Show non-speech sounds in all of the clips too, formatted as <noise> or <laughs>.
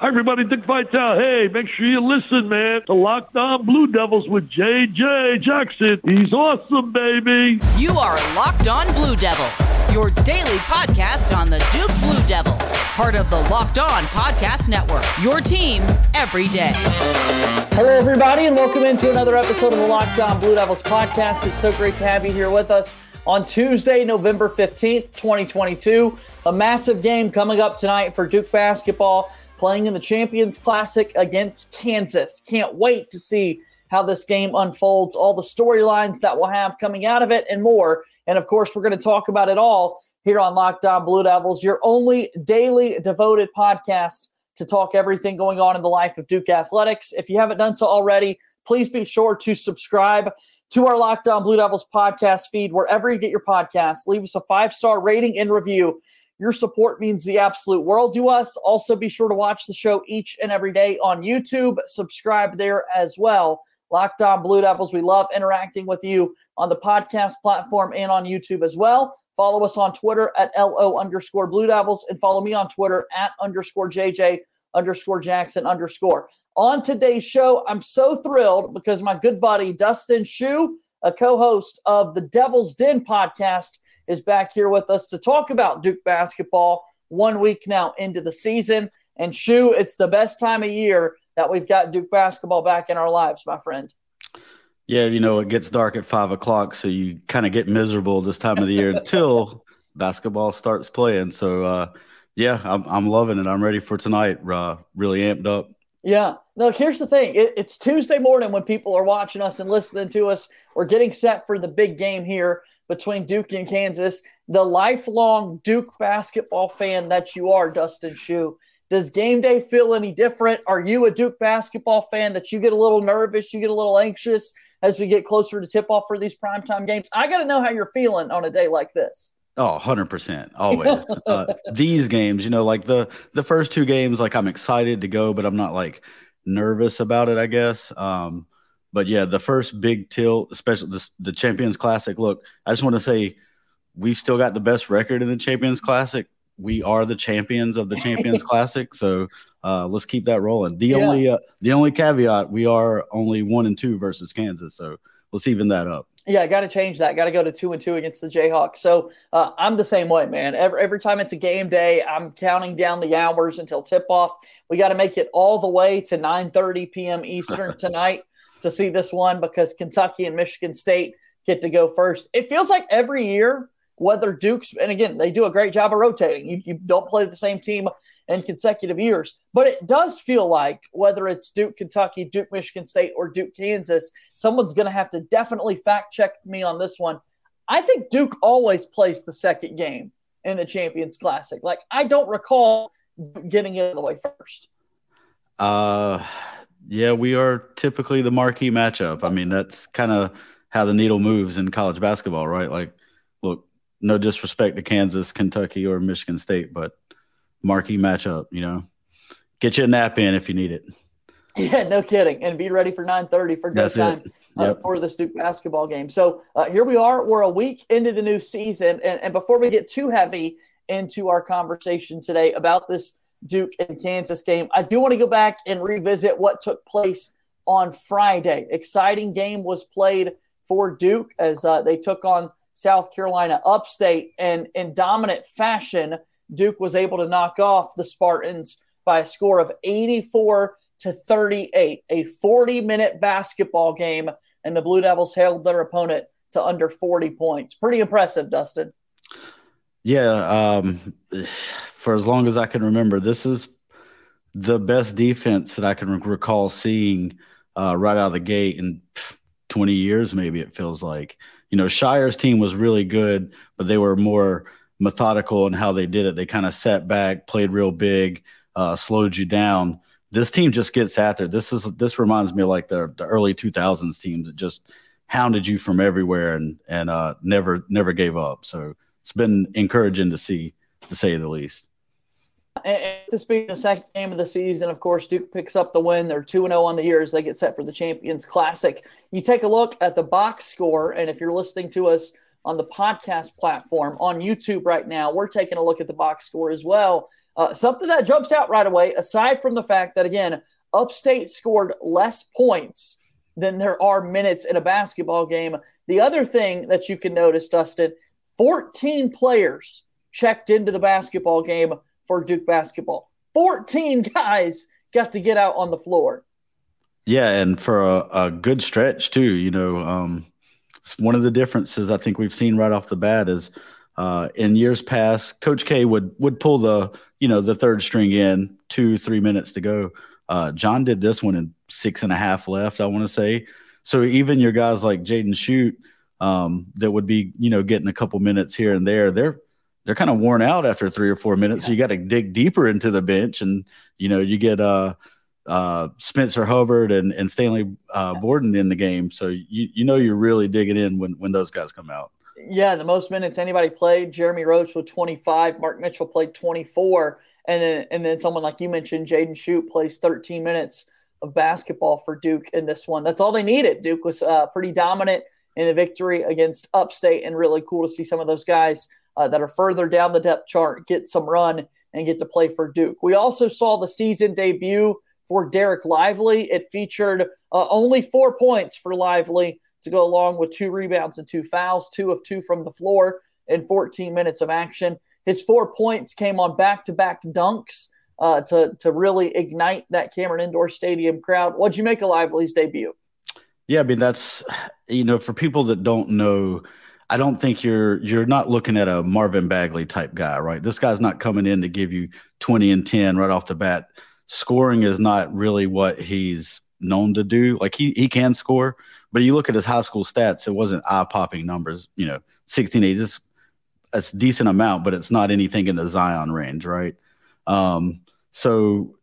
Hi, everybody. Dick Vitale. Hey, make sure you listen, man. To Locked On Blue Devils with JJ Jackson. He's awesome, baby. You are Locked On Blue Devils, your daily podcast on the Duke Blue Devils, part of the Locked On Podcast Network. Your team every day. Hello, everybody, and welcome into another episode of the Locked On Blue Devils podcast. It's so great to have you here with us on Tuesday, November 15th, 2022. A massive game coming up tonight for Duke basketball playing in the Champions Classic against Kansas. Can't wait to see how this game unfolds, all the storylines that we'll have coming out of it, and more. And of course, we're going to talk about it all here on Locked On Blue Devils, your only daily devoted podcast to talk everything going on in the life of Duke athletics. If you haven't done so already, please be sure to subscribe to our Locked On Blue Devils podcast feed wherever you get your podcasts. Leave us a five star rating and review your support means the absolute world to us. Also, be sure to watch the show each and every day on YouTube. Subscribe there as well. Locked on Blue Devils. We love interacting with you on the podcast platform and on YouTube as well. Follow us on Twitter at LO underscore Blue Devils and follow me on Twitter at underscore JJ underscore Jackson underscore. On today's show, I'm so thrilled because my good buddy Dustin Shu, a co host of the Devil's Den podcast, is back here with us to talk about Duke basketball one week now into the season. And Shu, it's the best time of year that we've got Duke basketball back in our lives, my friend. Yeah, you know, it gets dark at five o'clock, so you kind of get miserable this time of the year until basketball starts playing. So, uh, yeah, I'm, I'm loving it. I'm ready for tonight. Uh, really amped up. Yeah. No, here's the thing. It, it's Tuesday morning when people are watching us and listening to us. We're getting set for the big game here between Duke and Kansas. The lifelong Duke basketball fan that you are, Dustin Shu. Does game day feel any different? Are you a Duke basketball fan that you get a little nervous, you get a little anxious as we get closer to tip off for these primetime games? I got to know how you're feeling on a day like this. Oh, 100%. Always. <laughs> uh, these games, you know, like the the first two games like I'm excited to go, but I'm not like nervous about it, I guess. Um but yeah, the first big tilt, especially the, the Champions Classic. Look, I just want to say we've still got the best record in the Champions Classic. We are the champions of the Champions <laughs> Classic, so uh, let's keep that rolling. The yeah. only uh, the only caveat we are only one and two versus Kansas, so let's even that up. Yeah, got to change that. Got to go to two and two against the Jayhawks. So uh, I'm the same way, man. Every, every time it's a game day, I'm counting down the hours until tip off. We got to make it all the way to 9:30 p.m. Eastern <laughs> tonight to see this one because Kentucky and Michigan State get to go first. It feels like every year, whether Duke's, and again, they do a great job of rotating. You, you don't play the same team in consecutive years, but it does feel like whether it's Duke, Kentucky, Duke, Michigan State, or Duke, Kansas, someone's going to have to definitely fact check me on this one. I think Duke always plays the second game in the Champions Classic. Like, I don't recall getting it the way first. Uh, yeah, we are typically the marquee matchup. I mean, that's kind of how the needle moves in college basketball, right? Like, look, no disrespect to Kansas, Kentucky, or Michigan State, but marquee matchup, you know. Get your nap in if you need it. <laughs> Yeah, no kidding. And be ready for 9:30 for good time uh, yep. uh, for the Duke basketball game. So uh, here we are. We're a week into the new season. And, and before we get too heavy into our conversation today about this Duke and Kansas game. I do want to go back and revisit what took place on Friday. Exciting game was played for Duke as uh, they took on South Carolina upstate, and in dominant fashion, Duke was able to knock off the Spartans by a score of 84 to 38, a 40 minute basketball game, and the Blue Devils held their opponent to under 40 points. Pretty impressive, Dustin. Yeah, um, for as long as I can remember, this is the best defense that I can recall seeing uh, right out of the gate in 20 years. Maybe it feels like you know Scheyer's team was really good, but they were more methodical in how they did it. They kind of sat back, played real big, uh, slowed you down. This team just gets after. This is this reminds me of like the, the early 2000s teams that just hounded you from everywhere and and uh, never never gave up. So it's been encouraging to see, to say the least. And this being the second game of the season, of course, Duke picks up the win. They're 2 0 on the year as they get set for the Champions Classic. You take a look at the box score, and if you're listening to us on the podcast platform on YouTube right now, we're taking a look at the box score as well. Uh, something that jumps out right away, aside from the fact that, again, Upstate scored less points than there are minutes in a basketball game. The other thing that you can notice, Dustin, 14 players checked into the basketball game for Duke basketball. 14 <laughs> guys got to get out on the floor. Yeah, and for a, a good stretch too. You know, um, one of the differences I think we've seen right off the bat is uh, in years past, Coach K would would pull the you know the third string in two three minutes to go. Uh, Jon did this one in six and a half left, I want to say. So even your guys like Jaden Schutt, um, that would be you know getting a couple minutes here and there, they're they're kind of worn out after three or four minutes. So you got to dig deeper into the bench, and you know you get uh, uh, Spencer Hubbard and and Stanley uh, Borden in the game. So you you know you're really digging in when when those guys come out. Yeah, the most minutes anybody played. Jeremy Roach with 25. Mark Mitchell played 24, and then and then someone like you mentioned, Jaden Schutt plays 13 minutes of basketball for Duke in this one. That's all they needed. Duke was uh, pretty dominant in the victory against Upstate, and really cool to see some of those guys uh, that are further down the depth chart get some run and get to play for Duke. We also saw the season debut for Dereck Lively. It featured uh, only four points for Lively to go along with two rebounds and two fouls, two of two from the floor in 14 minutes of action. His four points came on back to back dunks uh, to, to really ignite that Cameron Indoor Stadium crowd. What'd you make of Lively's debut? Yeah, I mean, that's, you know, for people that don't know, I don't think you're you're not looking at a Marvin Bagley type guy, right? This guy's not coming in to give you 20 and 10 right off the bat. Scoring is not really what he's known to do. Like he he can score, but you look at his high school stats, it wasn't eye popping numbers. You know, 16 8 is a decent amount, but it's not anything in the Zion range, right? Um, so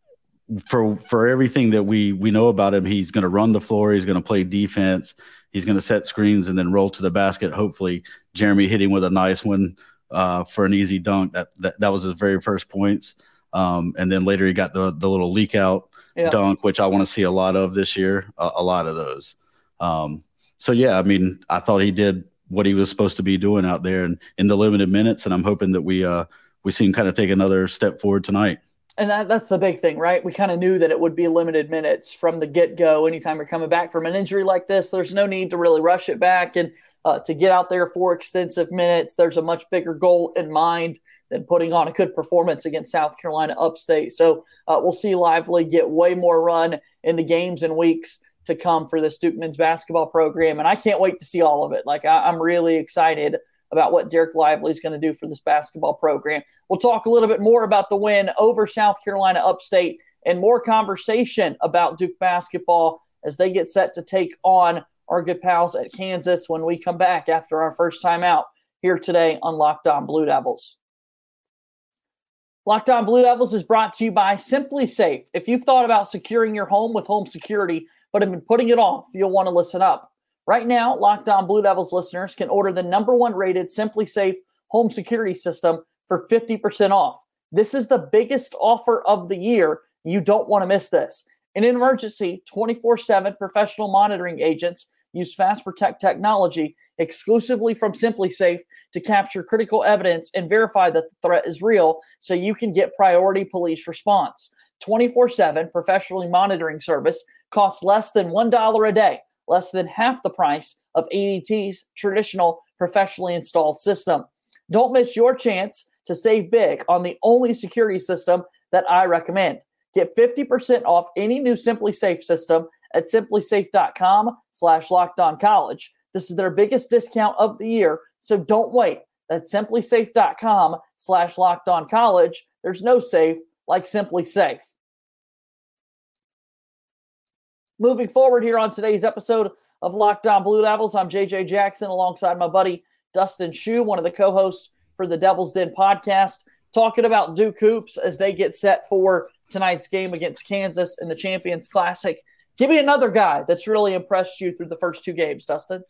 for for everything that we we know about him, he's going to run the floor, he's going to play defense, he's going to set screens and then roll to the basket. Hopefully, Jeremy hitting with a nice one uh, for an easy dunk. That, that that was his very first points. Um, and then later he got the the little leak out yeah. dunk, which I want to see a lot of this year. A, a lot of those. Um, so yeah, I mean, I thought he did what he was supposed to be doing out there and in the limited minutes, and I'm hoping that we uh, we see him kind of take another step forward tonight. And that, that's the big thing, right? We kind of knew that it would be limited minutes from the get go. Anytime you're coming back from an injury like this, there's no need to really rush it back and uh, to get out there for extensive minutes. There's a much bigger goal in mind than putting on a good performance against South Carolina upstate. So uh, we'll see Lively get way more run in the games and weeks to come for this Duke men's basketball program. And I can't wait to see all of it. Like, I, I'm really excited about what Dereck Lively is going to do for this basketball program. We'll talk a little bit more about the win over South Carolina Upstate and more conversation about Duke basketball as they get set to take on our good pals at Kansas when we come back after our first time out here today on Locked On Blue Devils. Locked On Blue Devils is brought to you by SimpliSafe. If you've thought about securing your home with home security but have been putting it off, you'll want to listen up. Right now, Locked On Blue Devils listeners can order the number one rated SimpliSafe home security system for 50% off. This is the biggest offer of the year. You don't want to miss this. In an emergency, 24 7 professional monitoring agents use Fast Protect technology exclusively from SimpliSafe to capture critical evidence and verify that the threat is real so you can get priority police response. 24 7 professionally monitoring service costs less than $1 a day less than half the price of ADT's traditional professionally installed system. Don't miss your chance to save big on the only security system that I recommend. Get 50% off any new SimpliSafe system at simplisafe.com slash college. This is their biggest discount of the year, so don't wait. That's simplisafe.com slash college. There's no safe like SimpliSafe. Moving forward here on today's episode of Locked On Blue Devils, I'm JJ Jackson alongside my buddy Dustin Schuh, one of the co hosts for the Devil's Den podcast, talking about Duke Hoops as they get set for tonight's game against Kansas in the Champions Classic. Give me another guy that's really impressed you through the first two games, Dustin.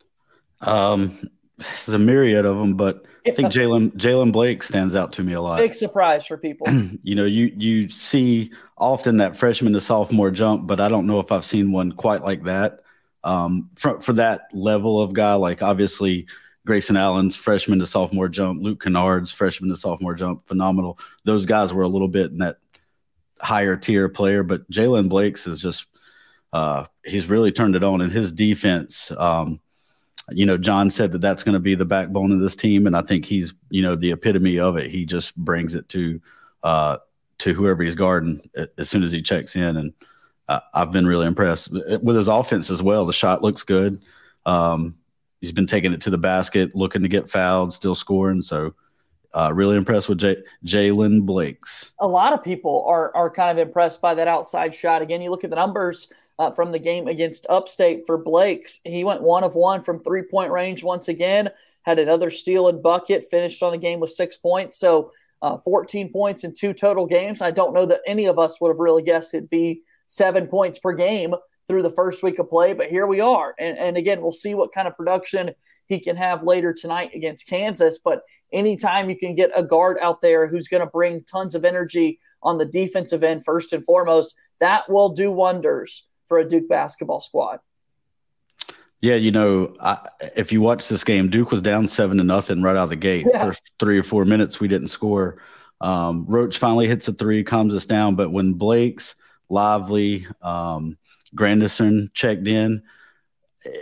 Um, there's a myriad of them, but I think Jaylen Jaylen Blake stands out to me a lot. Big surprise for people. <clears throat> you know, you you see often that freshman to sophomore jump, but I don't know if I've seen one quite like that. Um, for for that level of guy, like obviously Grayson Allen's freshman to sophomore jump, Luke Kennard's freshman to sophomore jump, phenomenal. Those guys were a little bit in that higher tier player, but Jaylen Blakes is just uh, he's really turned it on in his defense. Um, you know, Jon said that that's going to be the backbone of this team, and I think he's you know the epitome of it. He just brings it to uh, to whoever he's guarding as soon as he checks in, and uh, I've been really impressed with his offense as well. The shot looks good. Um, he's been taking it to the basket, looking to get fouled, still scoring. So, uh, really impressed with J- Jaylen Blakes. A lot of people are are kind of impressed by that outside shot. Again, you look at the numbers uh, from the game against Upstate for Blakes. He went one of one from three point range once again. Had another steal and bucket. Finished on the game with six points. So. Uh, 14 points in two total games. I don't know that any of us would have really guessed it'd be seven points per game through the first week of play, but here we are. And, and again, we'll see what kind of production he can have later tonight against Kansas. But anytime you can get a guard out there who's going to bring tons of energy on the defensive end, first and foremost, that will do wonders for a Duke basketball squad. Yeah, you know, I, if you watch this game, Duke was down seven to nothing right out of the gate. Yeah. First three or four minutes, we didn't score. Um, Roach finally hits a three, calms us down. But when Blake's lively, um, Grandison checked in.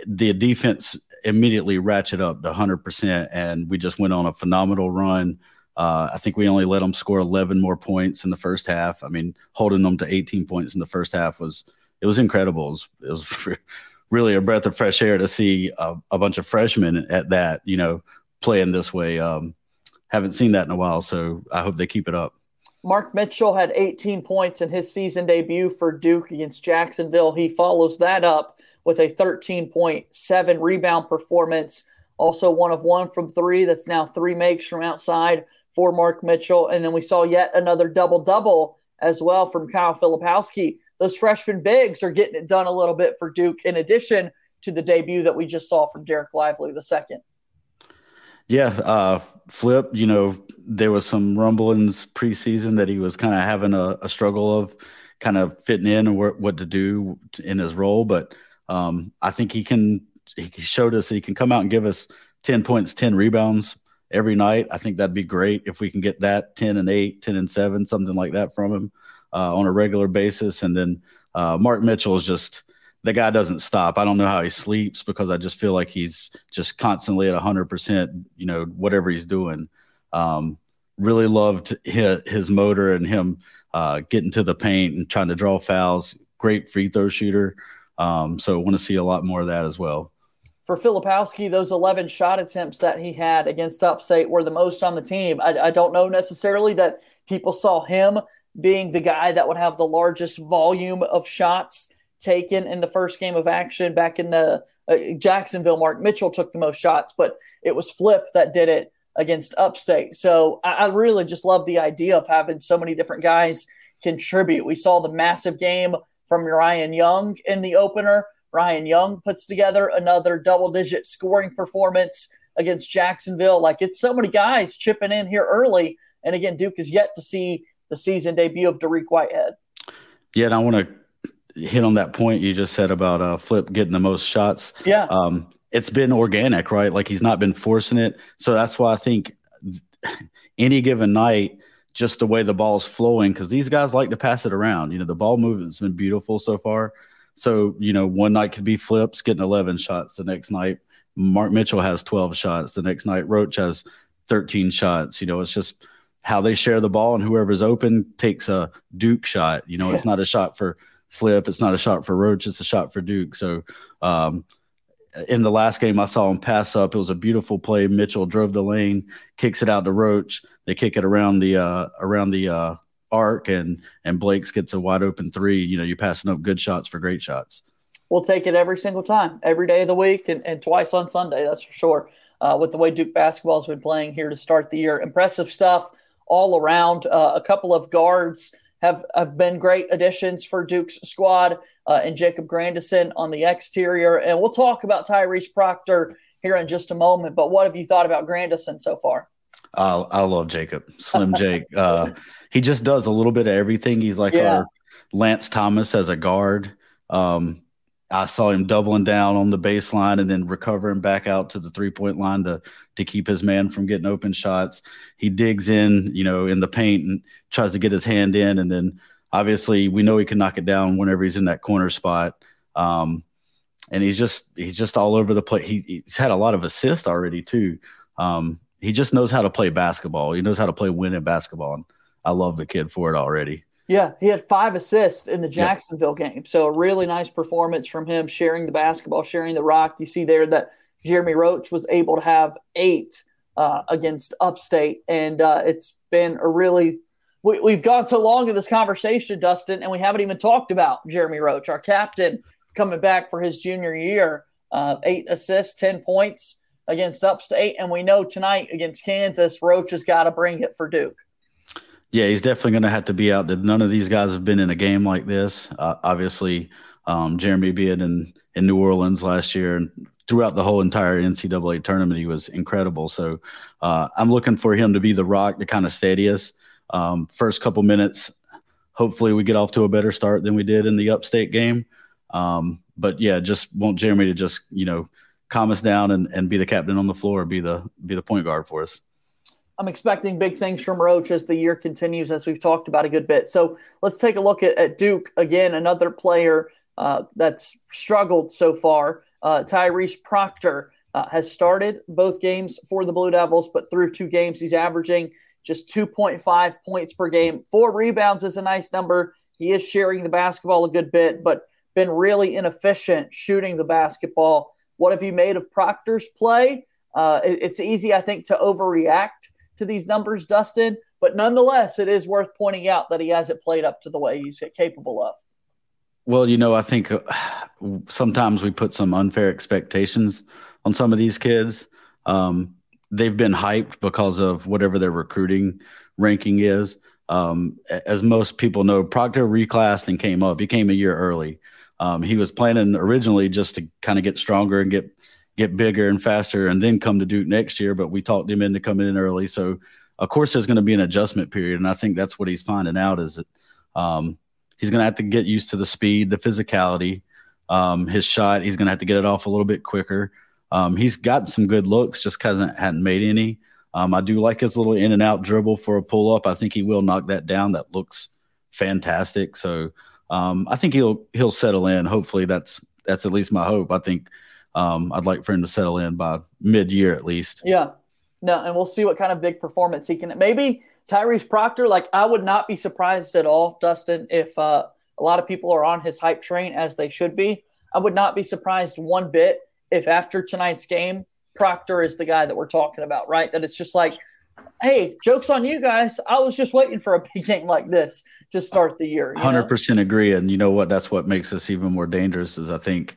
The defense immediately ratcheted up to 100%, and we just went on a phenomenal run. Uh, I think we only let them score 11 more points in the first half. I mean, holding them to 18 points in the first half was it was incredible. It was, it was <laughs> really a breath of fresh air to see a, a, bunch of freshmen at that, you know, playing this way. Um, haven't seen that in a while, so I hope they keep it up. Mark Mitchell had 18 points in his season debut for Duke against Jacksonville. He follows that up with a 13.7 rebound performance. Also, one of one from three. That's now three makes from outside for Mark Mitchell. And then we saw yet another double double as well from Kyle Filipowski. Those freshman bigs are getting it done a little bit for Duke, in addition to the debut that we just saw from Dereck Lively the second. Yeah, uh, Flip, you know, there was some rumblings preseason that he was kind of having a, a, struggle of kind of fitting in and wh- what to do in his role. But um, I think he can, he showed us he can come out and give us 10 points, 10 rebounds every night. I think that'd be great if we can get that 10 and 8, 10 and 7, something like that from him uh, on a regular basis. And then uh, Mark Mitchell is just, the guy doesn't stop. I don't know how he sleeps because I just feel like he's just constantly at 100%, you know, whatever he's doing. Um, really loved his, his, motor and him uh, getting to the paint and trying to draw fouls. Great free throw shooter. Um, so want to see a lot more of that as well. For Filipowski, those 11 shot attempts that he had against Upstate were the most on the team. I, I don't know necessarily that people saw him being the guy that would have the largest volume of shots taken in the first game of action back in the uh, Jacksonville. Mark Mitchell took the most shots, but it was Flip that did it against Upstate. So I, I really just love the idea of having so many different guys contribute. We saw the massive game from Ryan Young in the opener. Ryan Young puts together another double digit scoring performance against Jacksonville. Like it's so many guys chipping in here early. And again, Duke is yet to see the season debut of Dariq Whitehead. Yeah, and I want to hit on that point you just said about uh, Flip getting the most shots. Yeah. Um, it's been organic, right? Like he's not been forcing it. So that's why I think any given night, just the way the ball's flowing, because these guys like to pass it around. You know, the ball movement's been beautiful so far. So, you know, one night could be Flips getting 11 shots. The next night, Mark Mitchell has 12 shots. The next night, Roach has 13 shots. You know, it's just how they share the ball, and whoever's open takes a Duke shot. You know, it's not a shot for flip. It's not a shot for Roach. It's a shot for Duke. So um, in the last game, I saw him pass up. It was a beautiful play. Mitchell drove the lane, kicks it out to Roach. They kick it around the uh, around the uh, arc, and and Blakes gets a wide open three. You know, you're passing up good shots for great shots. We'll take it every single time, every day of the week, and, and twice on Sunday. That's for sure. Uh, with the way Duke basketball has been playing here to start the year, impressive stuff all around. Uh, a couple of guards have, have been great additions for Duke's squad, uh, and Jacob Grandison on the exterior. And we'll talk about Tyrese Proctor here in just a moment. But what have you thought about Grandison so far? Uh, I love Jacob, Slim Jake. <laughs> Uh, he just does a little bit of everything. He's like yeah. our Lance Thomas as a guard. Um, I saw him doubling down on the baseline and then recovering back out to the three point line to to keep his man from getting open shots. He digs in, you know, in the paint and tries to get his hand in, and then obviously we know he can knock it down whenever he's in that corner spot. Um, and he's just he's just all over the place. He, he's had a lot of assists already too. Um, he just knows how to play basketball. He knows how to play winning basketball, and I love the kid for it already. Yeah, he had five assists in the Jacksonville yep. game. So a really nice performance from him, sharing the basketball, sharing the rock. You see there that Jeremy Roach was able to have eight uh, against Upstate, and uh, it's been a really we, have gone so long in this conversation, Dustin, and we haven't even talked about Jeremy Roach, our captain, coming back for his junior year. Uh, eight assists, ten points against Upstate, and we know tonight against Kansas, Roach has got to bring it for Duke. Yeah, he's definitely going to have to be out. That none of these guys have been in a game like this. Uh, obviously, um, Jeremy being in in New Orleans last year and throughout the whole entire NCAA tournament, he was incredible. So uh, I'm looking for him to be the rock to kind of steady us. Um, first couple minutes, hopefully we get off to a better start than we did in the upstate game. Um, but yeah, just want Jeremy to just you know calm us down and, and be the captain on the floor, be the be the point guard for us. I'm expecting big things from Roach as the year continues, as we've talked about a good bit. So let's take a look at, at Duke again, another player uh, that's struggled so far. Uh, Tyrese Proctor uh, has started both games for the Blue Devils, but through two games, he's averaging just 2.5 points per game. Four rebounds is a nice number. He is sharing the basketball a good bit, but been really inefficient shooting the basketball. What have you made of Proctor's play? Uh, it, it's easy, I think, to overreact to these numbers, Dustin. But nonetheless, it is worth pointing out that he hasn't played up to the way he's capable of. Well, you know, I think uh, sometimes we put some unfair expectations on some of these kids. Um, they've been hyped because of whatever their recruiting ranking is. Um, as most people know, Proctor reclassed and came up. He came a year early. Um, he was planning originally just to kind of get stronger and get get bigger and faster and then come to Duke next year. But we talked him into coming in early. So, of course, there's going to be an adjustment period. And I think that's what he's finding out is that um, he's going to have to get used to the speed, the physicality, um, his shot. He's going to have to get it off a little bit quicker. Um, he's gotten some good looks, just because hadn't made any. Um, I do like his little in and out dribble for a pull up. I think he will knock that down. That looks fantastic. So um, I think he'll he'll settle in. Hopefully, that's that's at least my hope. I think um, I'd like for him to settle in by mid year at least. Yeah. No, and we'll see what kind of big performance he can. Maybe Tyrese Proctor, like I would not be surprised at all, Dustin, if uh, a lot of people are on his hype train as they should be. I would not be surprised one bit if after tonight's game, Proctor is the guy that we're talking about, right? That it's just like, hey, joke's on you guys. I was just waiting for a <laughs> big game like this to start the year. Hundred percent agree, and you know what? That's what makes us even more dangerous. Is I think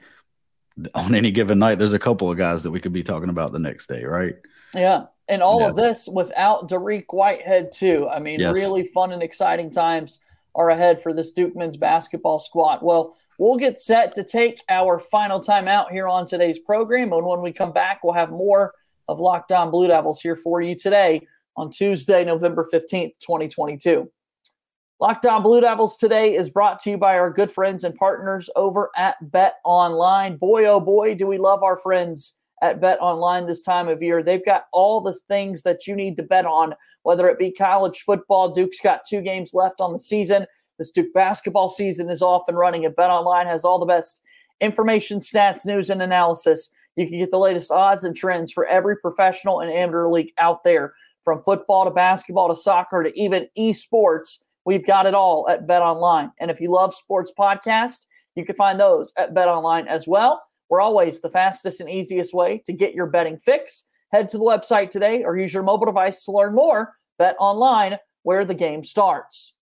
<laughs> on any given night, there's a couple of guys that we could be talking about the next day, right? Yeah. And all yeah. of this without Dariq Whitehead, too. I mean, yes. really fun and exciting times are ahead for this Duke men's basketball squad. Well, we'll get set to take our final time out here on today's program. And when we come back, we'll have more of Locked On Blue Devils here for you today on Tuesday, November 15th, 2022. Locked On Blue Devils today is brought to you by our good friends and partners over at Bet Online. Boy, oh boy, do we love our friends at BetOnline this time of year. They've got all the things that you need to bet on, whether it be college football. Duke's got two games left on the season. This Duke basketball season is off and running, and BetOnline has all the best information, stats, news, and analysis. You can get the latest odds and trends for every professional and amateur league out there, from football to basketball to soccer to even esports. We've got it all at BetOnline. And if you love sports podcasts, you can find those at BetOnline as well. We're always the fastest and easiest way to get your betting fix. Head to the website today or use your mobile device to learn more. BetOnline, where the game starts.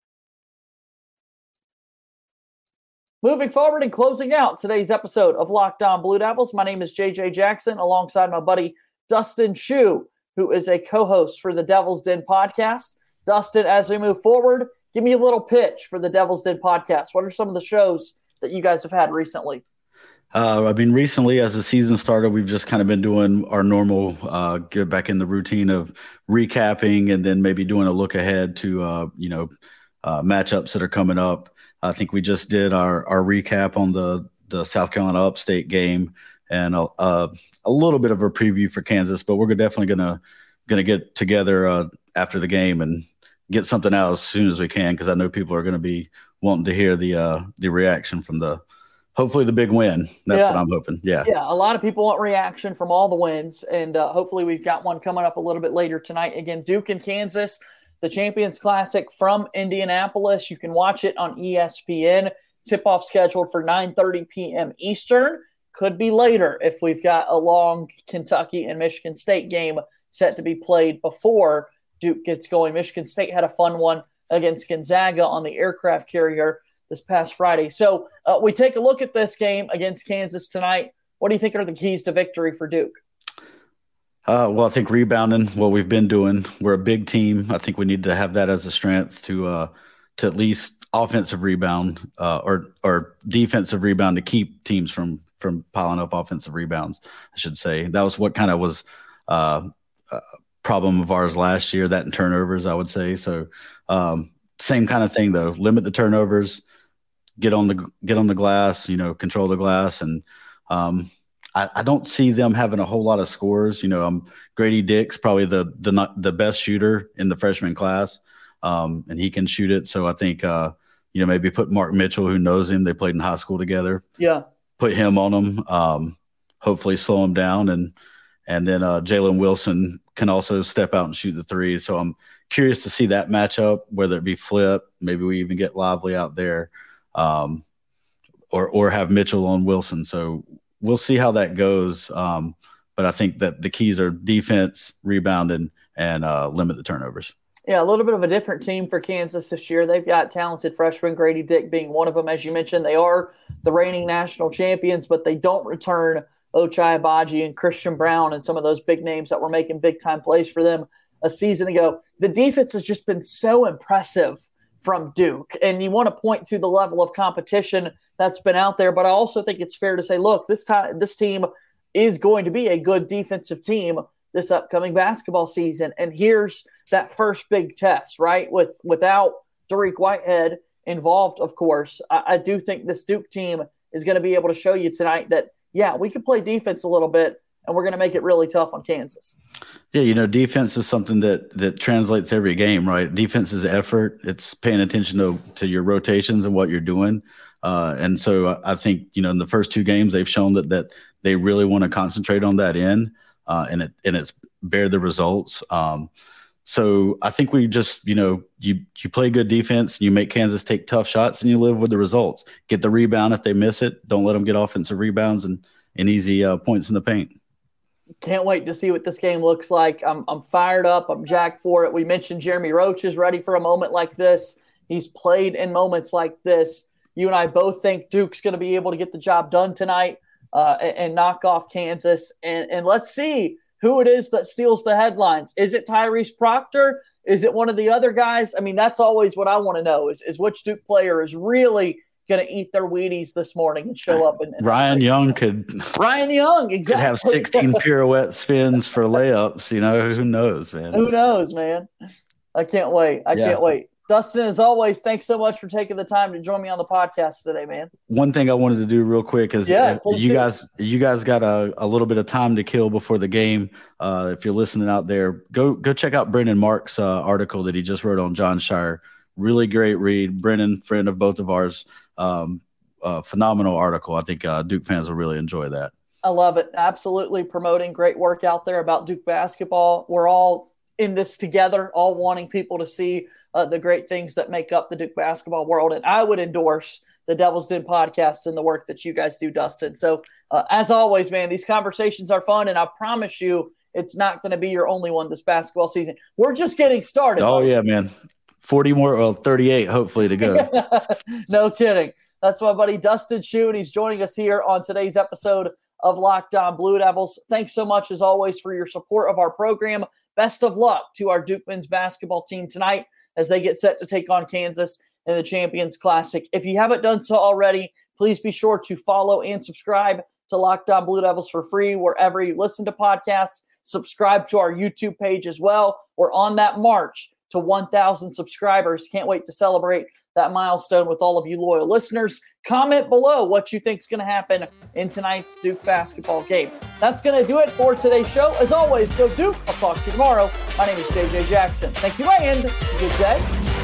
Moving forward and closing out today's episode of Locked On Blue Devils, my name is JJ Jackson alongside my buddy Dustin Shu, who is a co host for the Devil's Den podcast. Dustin, as we move forward, give me a little pitch for the Devil's Den podcast. What are some of the shows that you guys have had recently? Uh, I mean, recently, as the season started, we've just kind of been doing our normal, uh, get back in the routine of recapping and then maybe doing a look ahead to, uh, you know, uh, matchups that are coming up. I think we just did our, our recap on the the South Carolina Upstate game and a, a, a, little bit of a preview for Kansas. But we're definitely gonna gonna get together uh, after the game and get something out as soon as we can because I know people are going to be wanting to hear the uh, the reaction from the hopefully the big win. That's yeah. what I'm hoping. Yeah. Yeah. A lot of people want reaction from all the wins. And uh, hopefully we've got one coming up a little bit later tonight. Again, Duke and Kansas, the Champions Classic from Indianapolis. You can watch it on ESPN. Tip off scheduled for 9:30 p.m. Eastern. Could be later if we've got a long Kentucky and Michigan State game set to be played before Duke gets going. Michigan State had a fun one against Gonzaga on the aircraft carrier this past Friday. So uh, we take a look at this game against Kansas tonight. What do you think are the keys to victory for Duke? Uh, well, I think rebounding, what we've been doing. We're a big team. I think we need to have that as a strength to uh, to at least offensive rebound uh, or or defensive rebound to keep teams from from piling up offensive rebounds. I should say that was what kind of was uh, a problem of ours last year. That in turnovers, I would say. So um, same kind of thing though. Limit the turnovers, get on the get on the glass, you know, control the glass, and um, I, I, don't see them having a whole lot of scores. You know, um, Grady Dick's probably the the the best shooter in the freshman class, um, and he can shoot it. So I think uh, you know maybe put Mark Mitchell, who knows him, they played in high school together. Yeah, put him on him. Um, hopefully slow him down, and and then uh, Jalen Wilson can also step out and shoot the three. So I'm curious to see that matchup, whether it be flip, maybe we even get Lively out there um, or or have Mitchell on Wilson. So we'll see how that goes. Um, but I think that the keys are defense, rebounding, and uh, limit the turnovers. Yeah, a little bit of a different team for Kansas this year. They've got talented freshman Grady Dick being one of them, as you mentioned. They are the reigning national champions, but they don't return Ochai Agbaji and Christian Braun and some of those big names that were making big time plays for them a season ago. The defense has just been so impressive from Duke. And you want to point to the level of competition that's been out there, but I also think it's fair to say, look, this time this team is going to be a good defensive team this upcoming basketball season. And here's that first big test, right? With without Dariq Whitehead involved, of course. I, I do think this Duke team is going to be able to show you tonight that yeah, we can play defense a little bit, and we're going to make it really tough on Kansas. Yeah, you know, defense is something that that translates every game, right? Defense is effort. It's paying attention to to your rotations and what you're doing. Uh, and so I think you know in the first two games they've shown that that they really want to concentrate on that end, uh, and it and it's bear the results. Um, so I think we just you know you you play good defense, and you make Kansas take tough shots, and you live with the results. Get the rebound if they miss it. Don't let them get offensive rebounds and and easy uh, points in the paint can't wait to see what this game looks like. I'm, I'm fired up. I'm jacked for it. We mentioned Jeremy Roach is ready for a moment like this. He's played in moments like this. You and I both think Duke's going to be able to get the job done tonight uh, and, and, knock off Kansas. And, and let's see who it is that steals the headlines. Is it Tyrese Proctor? Is it one of the other guys? I mean, that's always what I want to know is, is which Duke player is really going to eat their Wheaties this morning and show up. And, and Ryan Young could Ryan Young exactly could have 16 <laughs> pirouette spins for layups. You know, who knows, man? Who knows, man? I can't wait. I yeah. can't wait. Dustin, as always, thanks so much for taking the time to join me on the podcast today, man. One thing I wanted to do real quick is yeah, you guys you guys got a, a little bit of time to kill before the game. Uh, if you're listening out there, go go check out Brendan Marks' uh, article that he just wrote on Jon Scheyer. Really great read. Brendan, friend of both of ours um, phenomenal article. I think uh, Duke fans will really enjoy that. I love it. Absolutely promoting great work out there about Duke basketball. We're all in this together, all wanting people to see uh, the great things that make up the Duke basketball world. And I would endorse the Devil's Den podcast and the work that you guys do, Dustin. So, uh, as always, man, these conversations are fun. And I promise you, it's not going to be your only one this basketball season. We're just getting started. Oh, yeah, man. 40 more, well, 38 hopefully to go. <laughs> no kidding. That's my buddy Dustin Schuh, and he's joining us here on today's episode of Locked On Blue Devils. Thanks so much, as always, for your support of our program. Best of luck to our Duke men's basketball team tonight as they get set to take on Kansas in the Champions Classic. If you haven't done so already, please be sure to follow and subscribe to Locked On Blue Devils for free wherever you listen to podcasts. Subscribe to our YouTube page as well. We're on that march to 1,000 subscribers. Can't wait to celebrate that milestone with all of you loyal listeners. Comment below what you think is going to happen in tonight's Duke basketball game. That's going to do it for today's show. As always, go Duke. I'll talk to you tomorrow. My name is JJ Jackson. Thank you and good day.